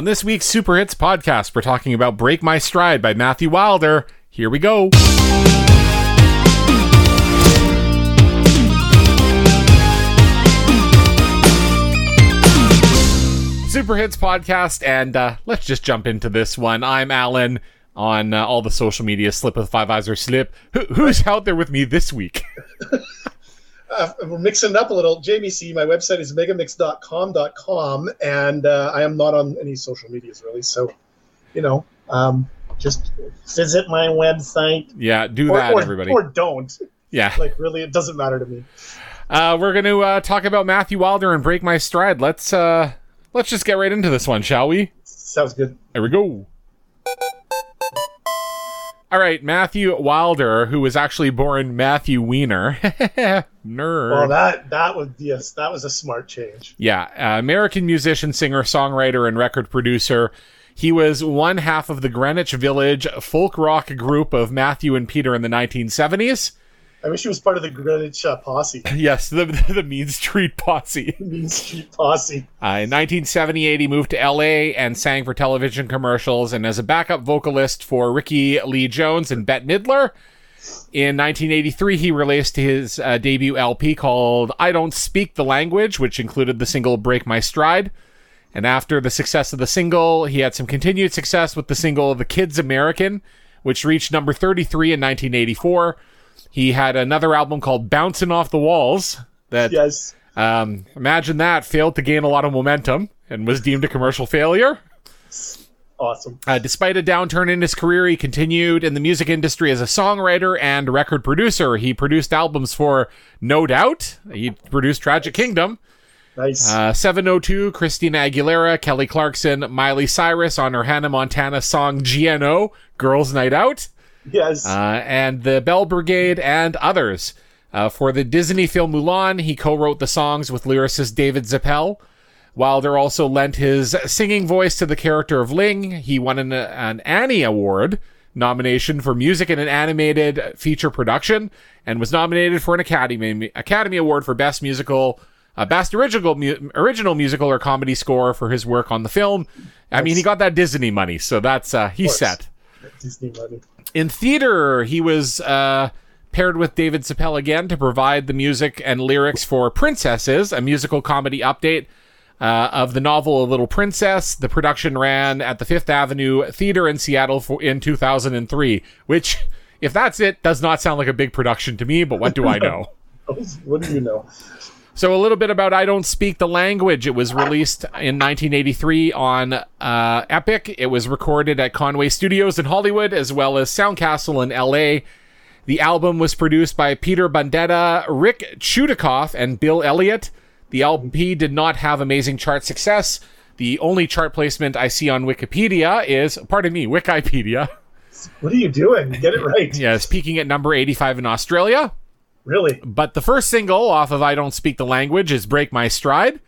On this week's Super Hits podcast, we're talking about Break My Stride by Matthew Wilder. Here we go. Super Hits podcast, and uh, let's just jump into this one. I'm Alan on uh, all the social media, Slip with Five Eyes or Slip. Who, who's out there with me this week? uh, we're mixing it up a little. Jamie C, my website is megamix.com.com, and uh, I am not on any social medias really. So, you know, um, just visit my website. Yeah, do or, that, or, everybody. Or don't. yeah. Like, really, it doesn't matter to me. Uh, we're going to uh, talk about Matthew Wilder and Break My Stride. Let's uh, let's just get right into this one, shall we? Sounds good. There we go. All right, Matthew Wilder, who was actually born Matthew Weiner. Nerd. Well, that that was yes, that was a smart change. Yeah, uh, American musician, singer, songwriter, and record producer. He was one half of the Greenwich Village folk rock group of Matthew and Peter in the 1970s. I wish he was part of the Greenwich uh, posse, Yes, the, the Mean Street Posse. Mean Street posse. Uh, in 1978, he moved to LA and sang for television commercials and as a backup vocalist for Rickie Lee Jones and Bette Midler. In 1983, he released his uh, debut LP called I Don't Speak the Language, which included the single Break My Stride. And after the success of the single, he had some continued success with the single The Kid's American, which reached number 33 in 1984. He had another album called Bouncing Off the Walls that Yes. um, imagine that failed to gain a lot of momentum and was deemed a commercial failure. Awesome. Uh, despite a downturn in his career, he continued in the music industry as a songwriter and record producer. He produced albums for No Doubt. He produced Tragic Kingdom, Nice. uh, 702, Christina Aguilera, Kelly Clarkson, Miley Cyrus on her Hannah Montana song GNO, Girls Night Out, yes. uh, and the Bell Brigade and others. Uh, for the Disney film Mulan, he co-wrote the songs with lyricist David Zippel. Wilder also lent his singing voice to the character of Ling. He won an, an Annie Award nomination for music in an animated feature production and was nominated for an Academy Academy Award for Best Musical, uh, Best Original mu- Original Musical or Comedy Score for his work on the film. I mean, he got that Disney money, so that's uh, he's set Disney money. In theater, he was uh, paired with David Chappelle again to provide the music and lyrics for Princesses, a musical comedy update uh, of the novel A Little Princess. The production ran at the Fifth Avenue Theater in Seattle for, in 2003, which, if that's it, does not sound like a big production to me, but what do I know? What do you know? So a little bit about I Don't Speak the Language. It was released in 1983 on uh, Epic. It was recorded at Conway Studios in Hollywood as well as Soundcastle in LA. The album was produced by Peter Bunetta, Rick Chudacoff, and Bill Elliott. The LP did not have amazing chart success. The only chart placement I see on Wikipedia is, pardon me, Wikipedia. What are you doing? Get it right. Yes, peaking at number 85 in Australia. Really? But the first single off of I Don't Speak the Language is Break My Stride.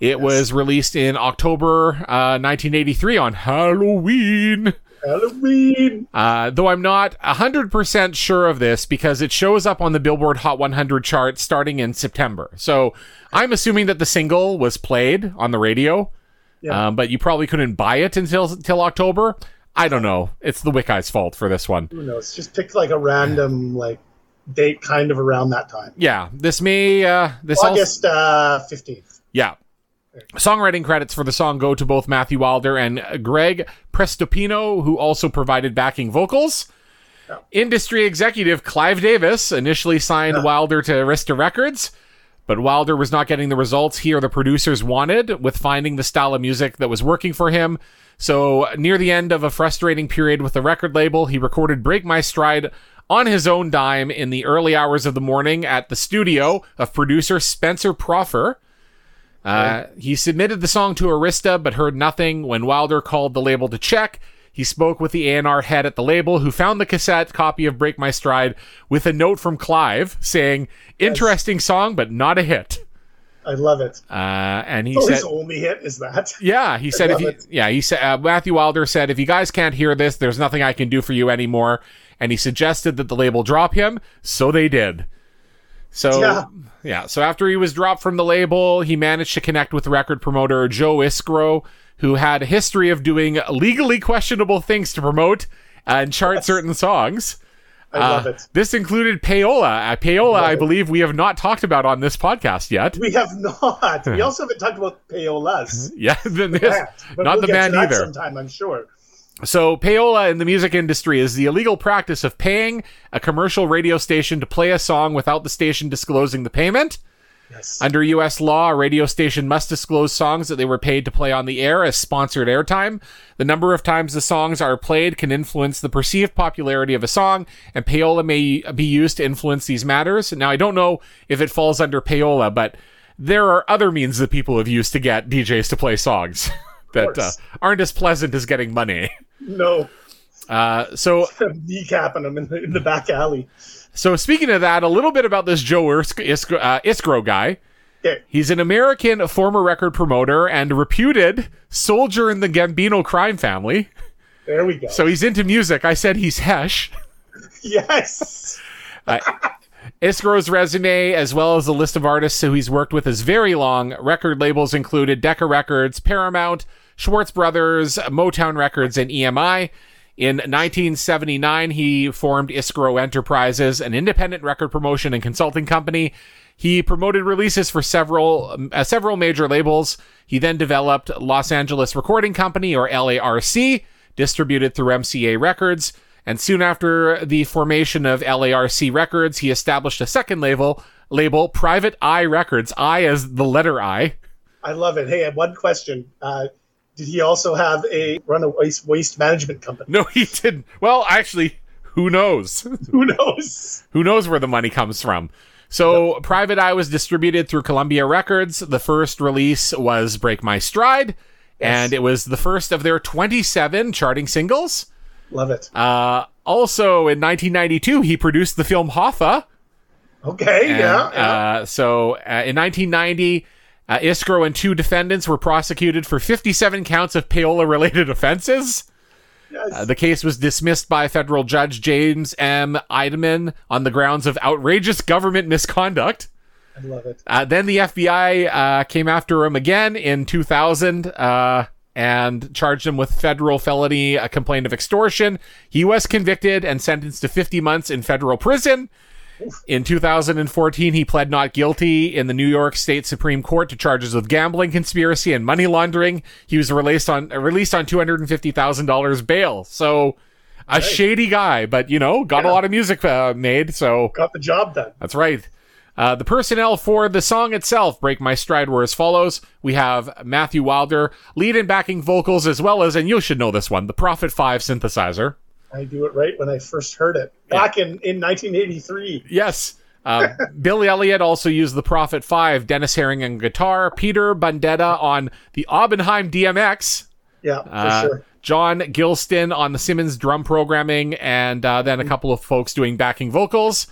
It was released in October uh, 1983 on Halloween. Halloween. Uh, though I'm not 100% sure of this because it shows up on the Billboard Hot 100 chart starting in September. So I'm assuming that the single was played on the radio, Yeah. um, but you probably couldn't buy it until, until October. I don't know. It's the Wickeyes' fault for this one. Who knows? Just pick like a random like date kind of around that time. Yeah, this may uh, this August uh, fifteenth. Yeah. Songwriting credits for the song go to both Matthew Wilder and Greg Prestopino, who also provided backing vocals. Yeah. Industry executive Clive Davis initially signed Wilder to Arista Records, but Wilder was not getting the results he or the producers wanted with finding the style of music that was working for him. So, near the end of a frustrating period with the record label, he recorded Break My Stride on his own dime in the early hours of the morning at the studio of producer Spencer Proffer. Uh, he submitted the song to Arista, but heard nothing. When Wilder called the label to check, he spoke with the A&R head at the label, who found the cassette copy of "Break My Stride" with a note from Clive saying, "Interesting song, but not a hit." I love it. Uh, and he Oh, said, his only hit is that. "Yeah." He said, "If you, it. yeah," he said. Uh, Matthew Wilder said, "If you guys can't hear this, there's nothing I can do for you anymore." And he suggested that the label drop him, so they did. So Yeah. yeah. So after he was dropped from the label, he managed to connect with record promoter Joe Isgro, who had a history of doing legally questionable things to promote and chart Yes. certain songs. I love Uh, it. This included Payola. Uh, Payola, Love I it. believe we have not talked about on this podcast yet. We have not. We also haven't talked about payolas. Yeah, this- not we'll the get to band that either. Sometime, I'm sure. So, payola in the music industry is the illegal practice of paying a commercial radio station to play a song without the station disclosing the payment. Yes. Under U.S. law, a radio station must disclose songs that they were paid to play on the air as sponsored airtime. The number of times the songs are played can influence the perceived popularity of a song, and payola may be used to influence these matters. Now, I don't know if it falls under payola, but there are other means that people have used to get DJs to play songs that uh, aren't as pleasant as getting money. no, Uh, so, kneecapping them in the, in the back alley. so speaking of that, a little bit about this Joe Isk- Isk- uh, Isgro guy. Okay. He's an American former record promoter and reputed soldier in the Gambino crime family. There we go. So he's into music. I said he's Hesh. yes. Isgro's resume, as well as the list of artists who he's worked with, is very long. Record labels included Decca Records, Paramount, Schwartz Brothers, Motown Records, and EMI. In 1979, he formed Isgro Enterprises, an independent record promotion and consulting company. He promoted releases for several um, uh, several major labels. He then developed Los Angeles Recording Company, or LARC, distributed through MCA Records. And soon after the formation of LARC Records, he established a second label, label Private Eye Records. I as the letter I. I love it. Hey, I have one question. Uh, did he also have a run a waste, waste management company? No, he didn't. Well, actually, who knows? Who knows? who knows where the money comes from? So, Private Eye was distributed through Columbia Records. The first release was Break My Stride, and it was the first of their 27 charting singles. Love it. Uh, also, in 1992, he produced the film Hoffa. Okay, And, yeah. yeah. Uh, so, uh, in 1990, uh, Isgro and two defendants were prosecuted for 57 counts of payola related offenses. yes. Uh, the case was dismissed by federal judge James M. Ideman on the grounds of outrageous government misconduct. I love it. Uh, then the FBI uh, came after him again in 2000 uh, and charged him with federal felony a complaint of extortion. He was convicted and sentenced to 50 months in federal prison. In 2014, he pled not guilty in the New York State Supreme Court to charges of gambling, conspiracy, and money laundering. He was released on released on two hundred and fifty thousand dollars bail. So, a shady guy, but you know, got a lot of music uh, made. So Got the job done. that's right. Uh, the personnel for the song itself, Break My Stride, were as follows. We have Matthew Wilder, lead and backing vocals, as well as, and you should know this one, the Prophet 5 synthesizer. I do it right when I first heard it back in, in 1983. Yes. Uh, Billy Elliot also used the Prophet 5, Dennis Herring on guitar, Peter Bunetta on the Oberheim DMX, Yeah, for uh, sure. John Gilston on the Simmons drum programming, and uh, then a couple of folks doing backing vocals.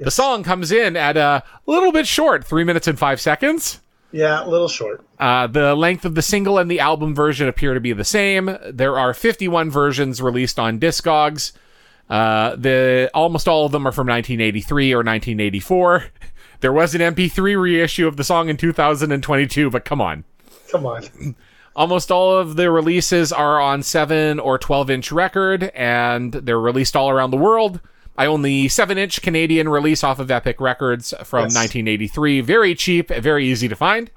The song comes in at a little bit short, three minutes and five seconds. Yeah, a little short. Uh, the length of the single and the album version appear to be the same. There are 51 versions released on Discogs. Uh, the almost all of them are from 1983 or 1984. There was an MP3 reissue of the song in 2022, but come on. Come on. Almost all of the releases are on 7 or 12 inch record, and they're released all around the world. I own the 7 inch Canadian release off of Epic Records from Yes. 1983. Very cheap, very easy to find.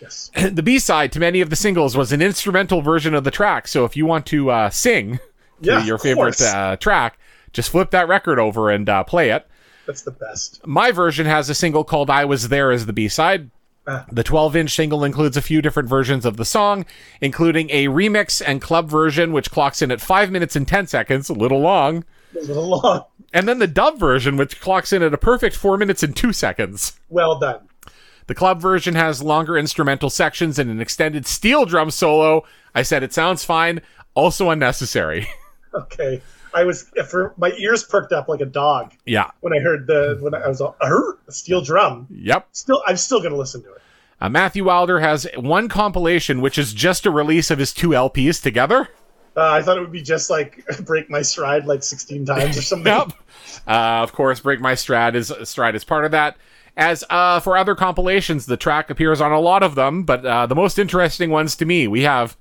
Yes. the B side to many of the singles was an instrumental version of the track. So if you want to uh, sing to Yeah, your favorite uh, track, just flip that record over and uh, play it. That's the best. My version has a single called I Was There as the B side. Ah. The 12 inch single includes a few different versions of the song, including a remix and club version, which clocks in at 5 minutes and 10 seconds, a little long. A little long. And then the dub version, which clocks in at a perfect 4 minutes and 2 seconds. Well done. The club version has longer instrumental sections and an extended steel drum solo. I said it sounds fine, also unnecessary. Okay. I was for my ears perked up like a dog yeah. when I heard the when I was all, "Er, a steel drum. Yep. Still, I'm still gonna listen to it. Uh, Matthew Wilder has one compilation, which is just a release of his two LPs together. Uh, I thought it would be just like break my stride like 16 times or something. Yep. Uh, of course, Break My Stride is Stride is part of that. As uh, for other compilations, the track appears on a lot of them, but uh, the most interesting ones to me, we have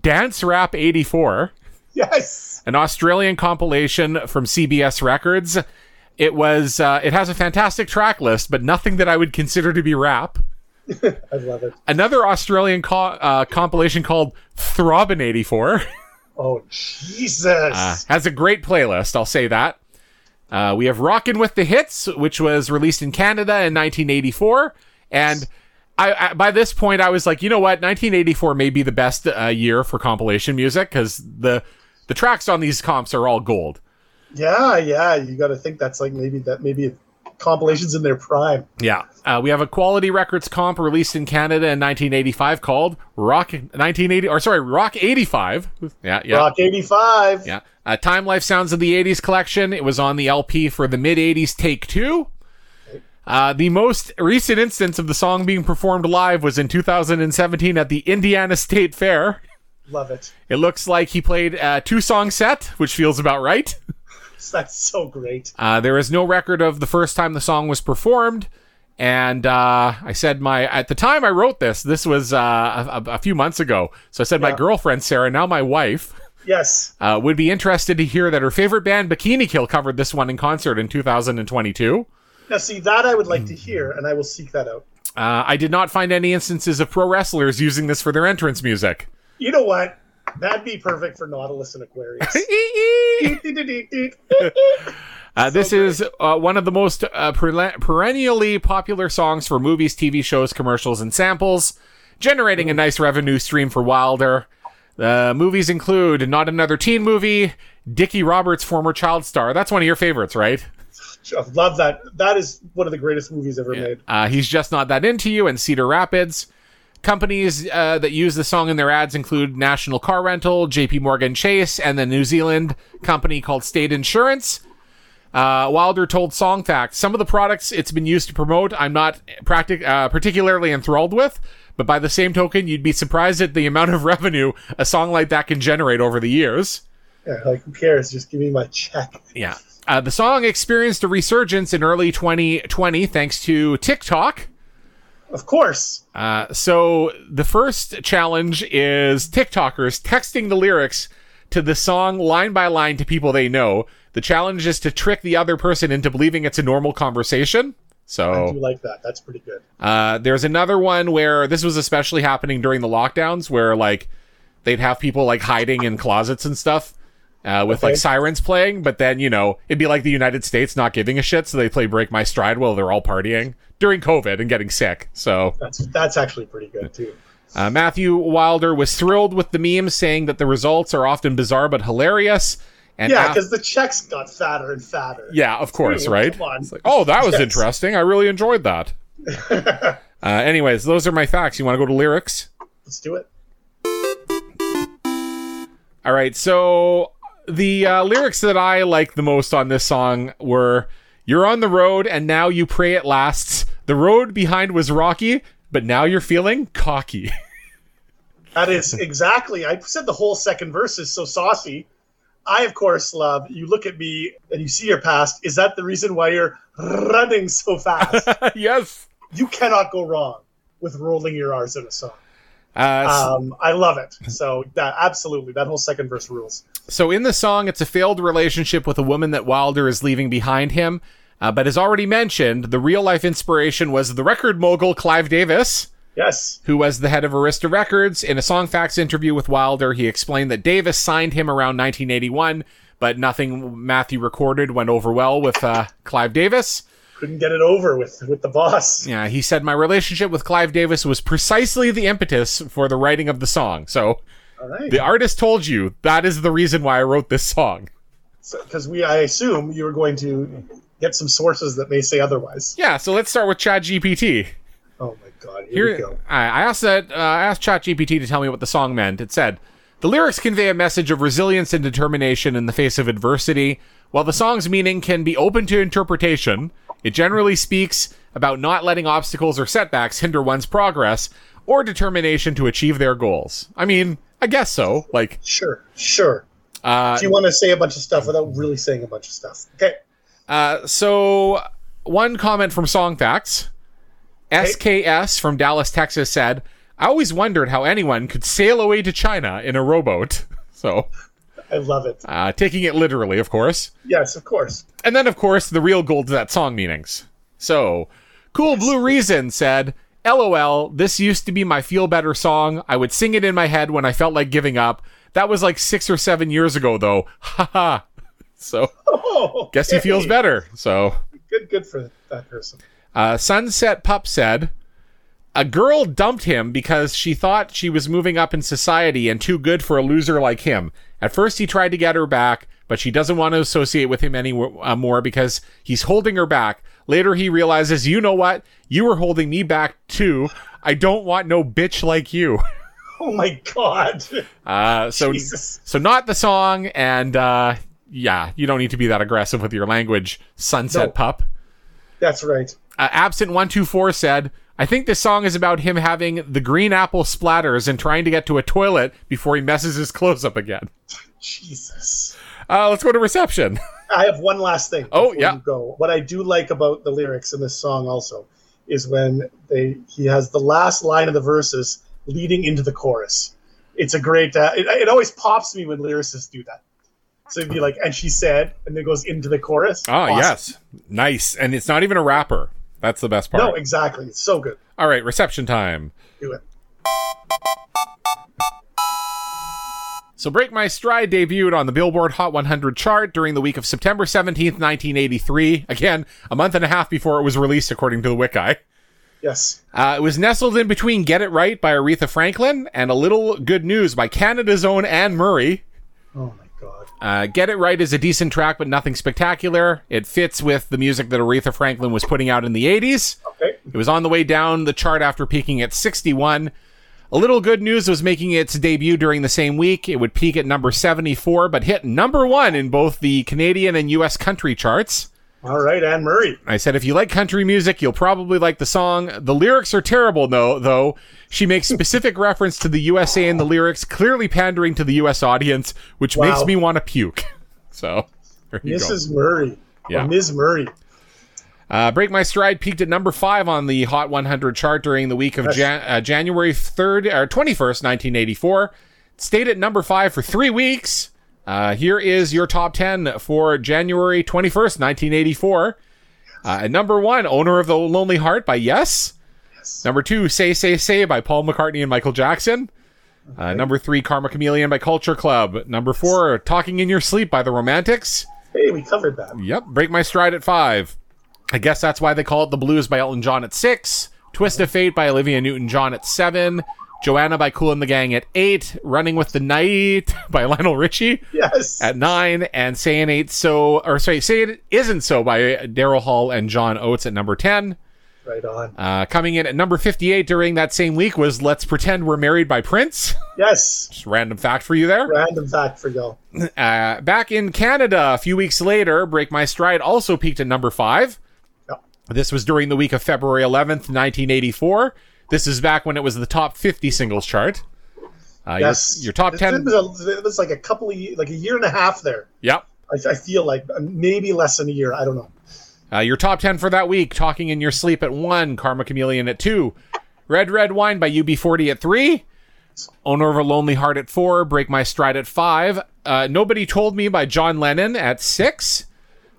Dance Rap 84, Yes. an Australian compilation from CBS Records. It was uh, it has a fantastic track list, but nothing that I would consider to be rap. I love it. Another Australian co- uh, compilation called Throbbin' 84 Oh Jesus. uh, has a great playlist. I'll say that. Uh, we have Rockin' with the Hits, which was released in Canada in 1984, and I, I by this point I was like, you know what, 1984 may be the best uh, year for compilation music because the the tracks on these comps are all gold. yeah, yeah. You got to think that's like maybe that maybe compilations in their prime. Yeah, uh, we have a Quality Records comp released in Canada in 1985 called Rock 1980, or sorry, Rock 85. Yeah, yeah. Rock eighty five. Yeah. Uh, Time Life Sounds of the 80s collection. It was on the LP for the mid 80s Take Two. Uh, the most recent instance of the song being performed live was in 2017 at the Indiana State Fair. Love it. It looks like he played a two song set, which feels about right. That's so great. Uh, there is no record of the first time the song was performed. And uh, I said my at the time I wrote this, this was uh, a, a few months ago. So I said my girlfriend Sarah, now my wife, Yes. uh, would be interested to hear that her favorite band Bikini Kill covered this one in concert in 2022. Now see that I would like to hear, and I will seek that out. Uh, I did not find any instances of pro wrestlers using this for their entrance music. You know what? That'd be perfect for Nautilus and Aquarius. Uh, this is uh, one of the most uh, perennially popular songs for movies, TV shows, commercials, and samples, generating a nice revenue stream for Wilder. The movies include Not Another Teen Movie, Dickie Roberts' former child star. That's one of your favorites, right? I love that. That is one of the greatest movies ever made. Uh, He's Just Not That Into You and Cedar Rapids. Companies uh, that use the song in their ads include National Car Rental, JP Morgan Chase, and the New Zealand company called State Insurance. Uh, Wilder told Song Fact, some of the products it's been used to promote, I'm not practic- uh, particularly enthralled with, but by the same token, you'd be surprised at the amount of revenue a song like that can generate over the years. Yeah, like who cares? Just give me my check. Yeah. Uh, the song experienced a resurgence in early 2020 thanks to TikTok. Of course. Uh, so the first challenge is TikTokers texting the lyrics to the song line by line to people they know. The challenge is to trick the other person into believing it's a normal conversation. So I do like that. That's pretty good. uh, there's another one where this was especially happening during the lockdowns, where like they'd have people like hiding in closets and stuff. Uh, with Okay. like sirens playing, but then you know it'd be like the United States not giving a shit, so they play "Break My Stride" while they're all partying during COVID and getting sick. So That's that's actually pretty good too. uh, Matthew Wilder was thrilled with the memes, saying that the results are often bizarre but hilarious. And Yeah, af- because the checks got fatter and fatter. yeah, of course, Come right? like, oh, that was Yes. interesting. I really enjoyed that. uh, anyways, those are my facts. You want to go to lyrics? Let's do it. All right, so the uh, lyrics that I like the most on this song were You're on the road and now you pray it lasts. The road behind was rocky, but now you're feeling cocky. That is exactly. I said the whole second verse is so saucy. I, of course, love. You look at me and you see your past. Is that the reason why you're running so fast? yes. you cannot go wrong with rolling your R's in a song. Uh, Um, I love it. So that absolutely, that whole second verse rules. So in the song, it's a failed relationship with a woman that Wilder is leaving behind him. Uh, but as already mentioned, the real life inspiration was the record mogul Clive Davis, Yes. who was the head of Arista Records. In a Song Facts interview with Wilder, he explained that Davis signed him around 1981, but nothing Matthew recorded went over well with uh, Clive Davis. Couldn't get it over with with the boss. Yeah, he said my relationship with Clive Davis was precisely the impetus for the writing of the song. So All right. the artist told you that is the reason why I wrote this song. Because we, I assume you were going to get some sources that may say otherwise. Yeah, so let's start with ChatGPT. Oh my God! Here, we Here, go. I I asked that. Uh, I asked ChatGPT to tell me what the song meant. It said the lyrics convey a message of resilience and determination in the face of adversity. While the song's meaning can be open to interpretation, it generally speaks about not letting obstacles or setbacks hinder one's progress or determination to achieve their goals. I mean, I guess so. Like, Sure, sure. uh, Do you want to say a bunch of stuff without really saying a bunch of stuff? Okay. Uh, so one comment from Song Facts. SKS from Dallas, Texas said, I always wondered how anyone could sail away to China in a rowboat. So, I love it. uh, taking it literally, of course. Yes, of course. And then, of course, the real gold to that song meanings. So, Cool Blue Reason said, LOL, this used to be my feel better song. I would sing it in my head when I felt like giving up. That was like six or seven years ago, though. Haha. so, Oh, guess he feels better. So, Good, good for that person. uh, Sunset Pup said, a girl dumped him because she thought she was moving up in society and too good for a loser like him. At first, he tried to get her back, but she doesn't want to associate with him anymore because he's holding her back. Later, he realizes, you know what? You were holding me back too. I don't want no bitch like you. Oh my god. Uh, so, Jesus. so not the song, and uh, yeah, you don't need to be that aggressive with your language, Sunset No. Pup. That's right. Uh, Absent one two four said, "I think this song is about him having the green apple splatters and trying to get to a toilet before he messes his clothes up again." Jesus. Uh, let's go to reception. I have one last thing. Oh, yeah. you Go. What I do like about the lyrics in this song also is when they he has the last line of the verses leading into the chorus. It's a great. Uh, it, it always pops me when lyricists do that. So it'd be like, and she said, and then it goes into the chorus. Ah, Awesome. yes, nice, and it's not even a rapper. That's the best part. No, exactly. It's so good. All right, reception time. Do it. So Break My Stride debuted on the Billboard Hot 100 chart during the week of September 17th, 1983. Again, a month and a half before it was released, according to the Wiki. Yes. Uh, it was nestled in between Get It Right by Aretha Franklin and A Little Good News by Canada's own Anne Murray. Oh. Uh, Get It Right is a decent track, but nothing spectacular. It fits with the music that Aretha Franklin was putting out in the 80s. Okay. It was on the way down the chart after peaking at 61. A Little Good News was making its debut during the same week. It would peak at number 74, but hit number one in both the Canadian and US country charts. All right, Anne Murray. I said, if you like country music, you'll probably like the song. The lyrics are terrible, though. Though she makes specific reference to the USA in the lyrics, clearly pandering to the US audience, which Wow. makes me want to puke. So you go. Mrs. Murray. Yeah. Ms. Murray. Uh, Break My Stride peaked at number five on the Hot 100 chart during the week of Jan- uh, January 3rd or 21st, 1984. Stayed at number five for three weeks. Uh, here is your top 10 for January 21st, 1984. Uh, number one, Owner of the Lonely Heart by Yes. Number two, Say Say Say by Paul McCartney and Michael Jackson. Uh, number three, Karma Chameleon by Culture Club. Number four, Talking in Your Sleep by the Romantics. Hey, we covered that. Yep, Break My Stride at five. I guess that's why they call it The Blues by Elton John at six. Twist of Fate by Olivia Newton John at seven. Joanna by Kool and the Gang at eight. Running with the Night by Lionel Richie Yes. at nine. And Saying Ain't So, or sorry, Say It Isn't So by Daryl Hall and John Oates at number 10. right on. Uh, coming in at number 58 during that same week was Let's Pretend We're Married by Prince. Yes. Just random fact for you there. Random fact for y'all. Uh, back in Canada, a few weeks later, Break My Stride also peaked at number five. Yep. This was during the week of February 11th, 1984. This is back when it was the top 50 singles chart. Uh, Yes. Your, top It- 10. It was, a, it was like a couple of like a year and a half there. Yep. I, I feel like uh, maybe less than a year. I don't know. Uh, your top 10 for that week Talking in Your Sleep at one, Karma Chameleon at two, Red Red Wine by UB40 at three, Owner of a Lonely Heart at four, Break My Stride at five, uh, Nobody Told Me by John Lennon at six,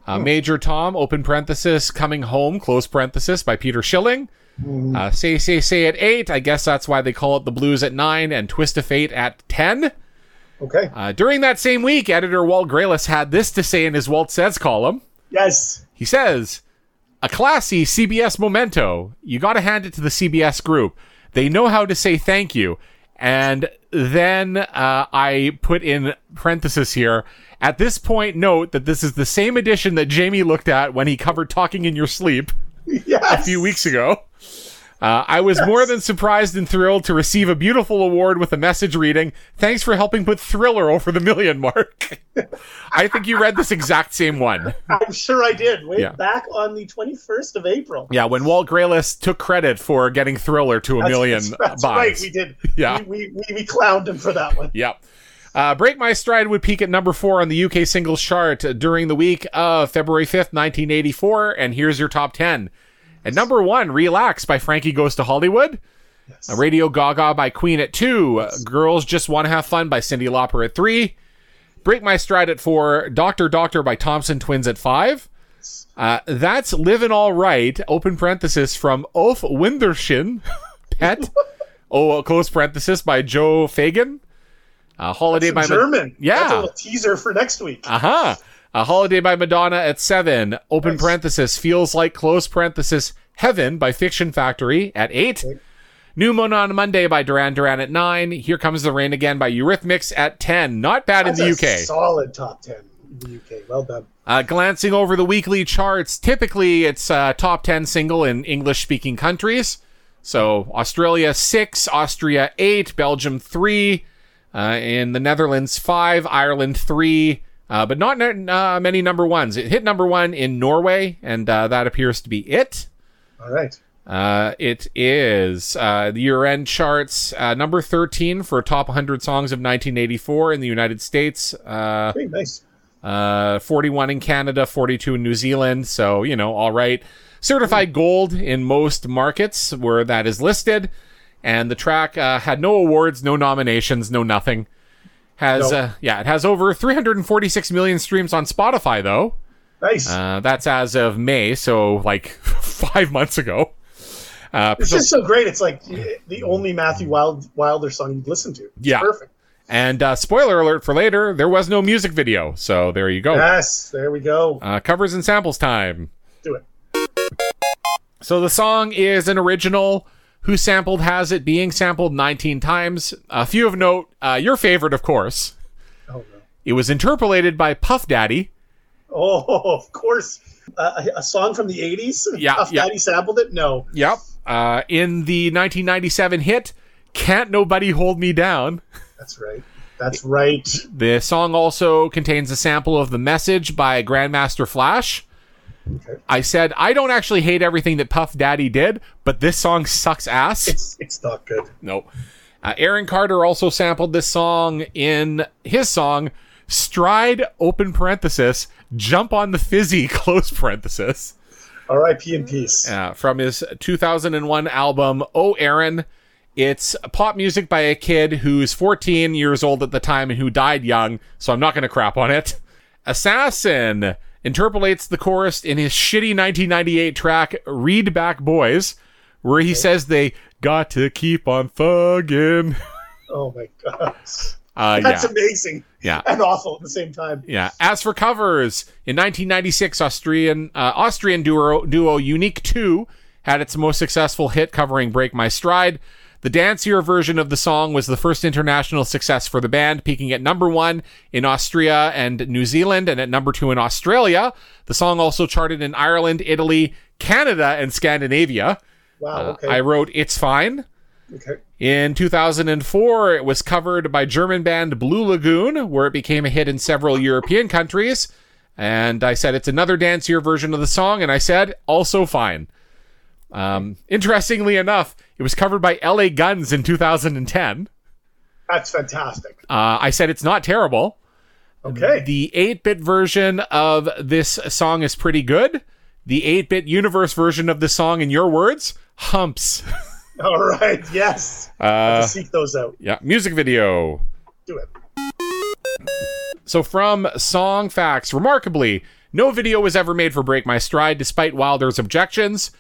uh, Major Tom, open parenthesis, Coming Home, close parenthesis, by Peter Schilling. Uh, say, say, say at eight. I guess that's why they call it the blues at nine and Twist of Fate at 10. Okay. Uh, during that same week, editor Walt Grealis had this to say in his Walt Says column. Yes. He says, a classy CBS memento. You got to hand it to the CBS group. They know how to say thank you. And then uh, I put in parenthesis here. At this point, note that this is the same edition that Jamie looked at when he covered Talking in Your Sleep Yes. a few weeks ago. Uh, I was more than surprised and thrilled to receive a beautiful award with a message reading, Thanks for helping put Thriller over the million mark. I think you read this exact same one. I'm sure I did. Way Yeah. back on the 21st of April. Yeah, when Walt Grealis took credit for getting Thriller to a That's- million That's, that's buys. right. We did. Yeah. We, we, we, we clowned him for that one. Yep. Uh, Break My Stride would peak at number four on the UK singles chart during the week of February 5th, 1984. And here's your top 10. At number one, Relax by Frankie Goes to Hollywood. Yes. Uh, Radio Gaga by Queen at two. Uh, Girls Just Want to Have Fun by Cyndi Lauper at three. Break My Stride at four. Doctor Doctor by Thompson Twins at five. Uh, that's Living All Right, open parenthesis, from Ulf Windershin, Pet, oh, close parenthesis, by Joe Fagan. Uh, Holiday by Ma- German. Yeah. That's a little teaser for next week. Aha. A Holiday by Madonna at seven. Open Nice. parenthesis feels like close parenthesis Heaven by Fiction Factory at eight. Okay. New Moon on Monday by Duran Duran at nine. Here Comes the Rain Again by Eurythmics at ten. Not bad That's in the UK. solid top ten in the UK. Well done. Uh, glancing over the weekly charts, typically it's uh, top 10 single in English speaking countries. So Australia 6, Austria 8, Belgium 3, uh, in the Netherlands 5, Ireland 3, uh, but not uh, many number ones. It hit number one in Norway, and uh, that appears to be it. All right. Uh, it is uh, the year end charts uh, number 13 for top 100 songs of 1984 in the United States. Uh, Okay, nice. uh, 41 in Canada, 42 in New Zealand. So, you know, all right. Certified gold in most markets where that is listed. And the track uh, had no awards, no nominations, no nothing. Has, No. uh, yeah, it has over 346 million streams on Spotify, though. Nice. Uh, that's as of May, so like five months ago. Uh, it's so- just so great. It's like the only Matthew Wild, Wilder song you'd listen to. It's Yeah. Perfect. and uh, spoiler alert for later, there was no music video. So there you go. Yes. There we go. Uh, covers and samples time. Do it. So the song is an original. WhoSampled has it being sampled 19 times. A few of note, uh, your favorite, of course. Oh, no. It was interpolated by Puff Daddy. Oh, of course. Uh, a, song from the 80s? Yeah, Puff yeah. Daddy sampled it? No. Yep. Uh, in the 1997 hit, Can't Nobody Hold Me Down. That's right. That's right. The song also contains a sample of The Message by Grandmaster Flash. Okay. I said, I don't actually hate everything that Puff Daddy did, but this song sucks ass. It's it's not good. Nope. Uh, Aaron Carter also sampled this song in his song Stride, open parenthesis, Jump on the Fizzy, close parenthesis, R.I.P. in peace. uh, from his 2001 album, Oh Aaron. It's pop music by a kid who's 14 years old at the time and who died young, so I'm not going to crap on it. Assassin interpolates the chorus in his shitty 1998 track Read Back Boys, where he says they got to keep on thugging. Oh my gosh. Uh, That's yeah, amazing. yeah, And awful at the same time. yeah. As for covers, in 1996, Austrian uh, Austrian duo duo Unique Two had its most successful hit covering "Break My Stride." The dancier version of the song was the first international success for the band, peaking at number one in Austria and New Zealand, and at number two in Australia. The song also charted in Ireland, Italy, Canada, and Scandinavia. Wow. Uh, Okay. I wrote "It's Fine." okay. In 2004, it was covered by German band Blue Lagoon, where it became a hit in several European countries. And I said it's another dancier version of the song, and I said also fine. Um, interestingly enough, it was covered by LA Guns in 2010. That's fantastic. Uh, I said it's not terrible. Okay. The 8 bit version of this song is pretty good. The 8 bit universe version of the song, in your words, humps. All right. Yes. Uh, Seek those out. yeah, music video. Do it. So from Song Facts, remarkably, no video was ever made for Break My Stride despite Wilder's objections.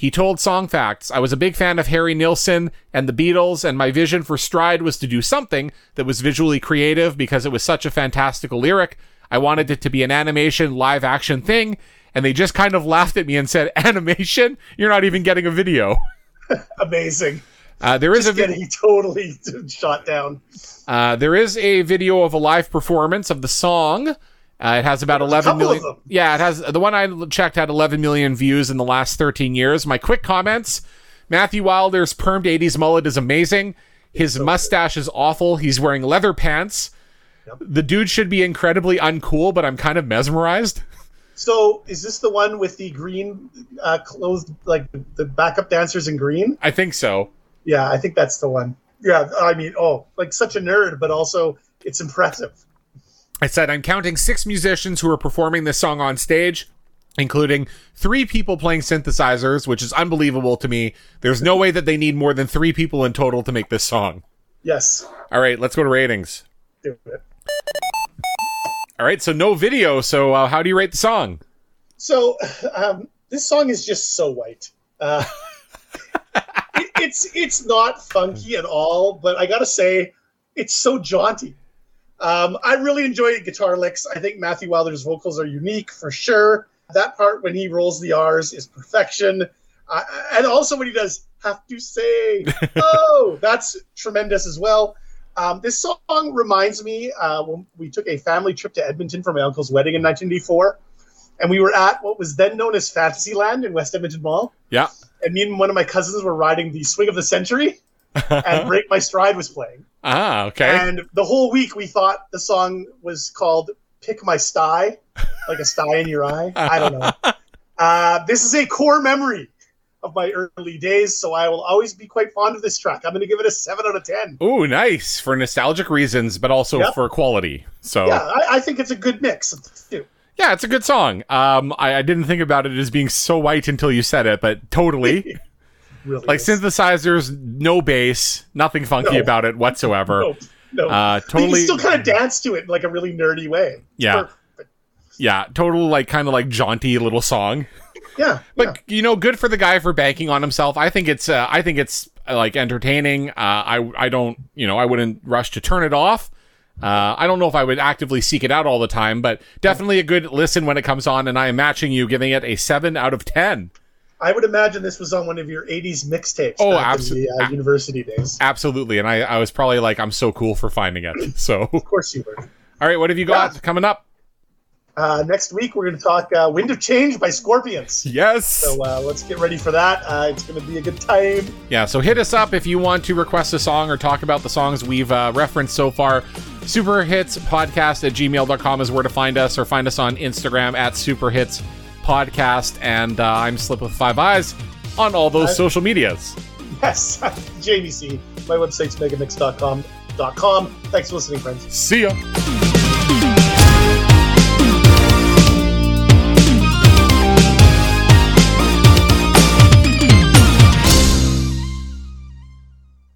He told Song Facts, I was a big fan of Harry Nilsson and the Beatles, and my vision for Stride was to do something that was visually creative because it was such a fantastical lyric. I wanted it to be an animation, live action thing, and they just kind of laughed at me and said, Animation? You're not even getting a video. Amazing. Uh, there is a Just video. getting totally shot down. Uh, there is a video of a live performance of the song. Uh, it has about There's a 11 couple of million. Yeah, it has. The one I checked had 11 million views in the last 13 years. My quick comments: Matthew Wilder's permed 80s mullet is amazing. His mustache is awful. He's wearing leather pants. Yep. The dude should be incredibly uncool, but I'm kind of mesmerized. So, is this the one with the green uh, clothed, like the backup dancers in green? I think so. Yeah, I think that's the one. Yeah, I mean, oh, like such a nerd, but also it's impressive. I said I'm counting six musicians who are performing this song on stage. including three people playing synthesizers, which is unbelievable to me. There's no way that they need more than three people in total to make this song. Yes. All right, let's go to ratings. Do it. All right, so no video. So uh, how do you rate the song? So um, this song is just so white. Uh, it, it's it's not funky at all, but I gotta say, it's so jaunty. Um, I really enjoy guitar licks. I think Matthew Wilder's vocals are unique for sure. That part when he rolls the R's is perfection. Uh, and also when he does have to say, oh, that's tremendous as well. Um, this song reminds me uh, when we took a family trip to Edmonton for my uncle's wedding in 1984. And we were at what was then known as Fantasyland in West Edmonton Mall. Yeah. And me and one of my cousins were riding the Swing of the Century, and Break My Stride was playing. Ah, okay. And the whole week we thought the song was called Pick My Sty, like a sty in your eye. I don't know. Uh, this is a core memory of my early days, so I will always be quite fond of this track. I'm going to give it a 7 out of 10. Ooh, nice for nostalgic reasons, but also Yep. for quality. So Yeah, I, I think it's a good mix of the two. Yeah, it's a good song. Um, I, I didn't think about it as being so white until you said it, but totally. Really like is. synthesizers, no bass, nothing funky No. about it whatsoever. No, no. Uh, But totally. You still kind of dance to it in like a really nerdy way. Yeah. perfect. Yeah, total like kind of like jaunty little song. Yeah. But you know, good for the guy for banking on himself. I think it's uh, I think it's uh, like entertaining. Uh, I I don't you know I wouldn't rush to turn it off. Uh, I don't know if I would actively seek it out all the time, but definitely a good listen when it comes on. And I am matching you, giving it a seven out of ten. I would imagine this was on one of your 80s mixtapes Oh, back abso- in the uh, university days. Absolutely, and I, I was probably like, I'm so cool for finding it. So, Of course you were. all right, what have you got Yeah. coming up? Uh, next week, we're going to talk uh, Wind of Change by Scorpions. Yes. So uh, let's get ready for that. Uh, it's going to be a good time. Yeah, so hit us up if you want to request a song or talk about the songs we've uh, referenced so far. Superhitspodcast at gmail.com is where to find us, or find us on Instagram at superhitspodcast. And uh, I'm Slip with Five Eyes on all those social medias. Yes, Jamie C. My website's megamix.com. .com. Thanks for listening, friends. See ya.